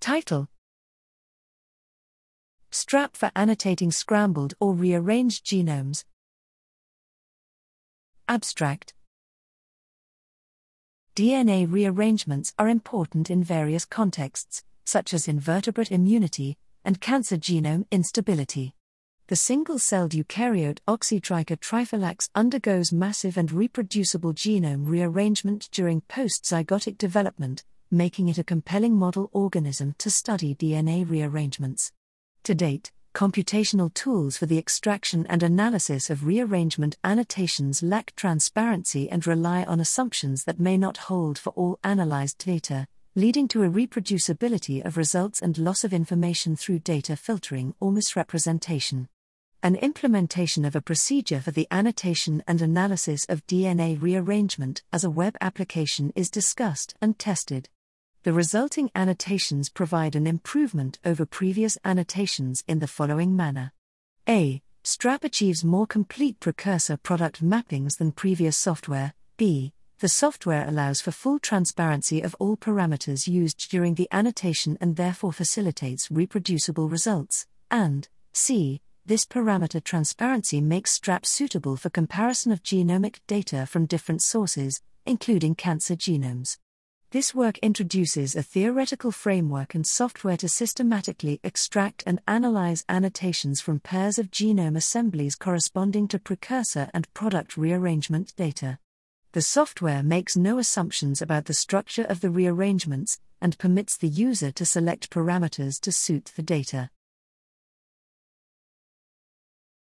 Title SDRAP for annotating scrambled or rearranged genomes. Abstract DNA rearrangements are important in various contexts, such as invertebrate immunity and cancer genome instability. The single celled eukaryote Oxytricha trifallax undergoes massive and reproducible genome rearrangement during post zygotic development, making it a compelling model organism to study DNA rearrangements. To date, computational tools for the extraction and analysis of rearrangement annotations lack transparency and rely on assumptions that may not hold for all analyzed data, leading to irreproducibility of results and loss of information through data filtering or misrepresentation. An implementation of a procedure for the annotation and analysis of DNA rearrangement as a web application is discussed and tested the resulting annotations provide an improvement over previous annotations in the following manner. A. SDRAP achieves more complete precursor product mappings than previous software. B. The software allows for full transparency of all parameters used during the annotation and therefore facilitates reproducible results. And C. This parameter transparency makes SDRAP suitable for comparison of genomic data from different sources, including cancer genomes. This work introduces a theoretical framework and software to systematically extract and analyze annotations from pairs of genome assemblies corresponding to precursor and product rearrangement data. The software makes no assumptions about the structure of the rearrangements and permits the user to select parameters to suit the data.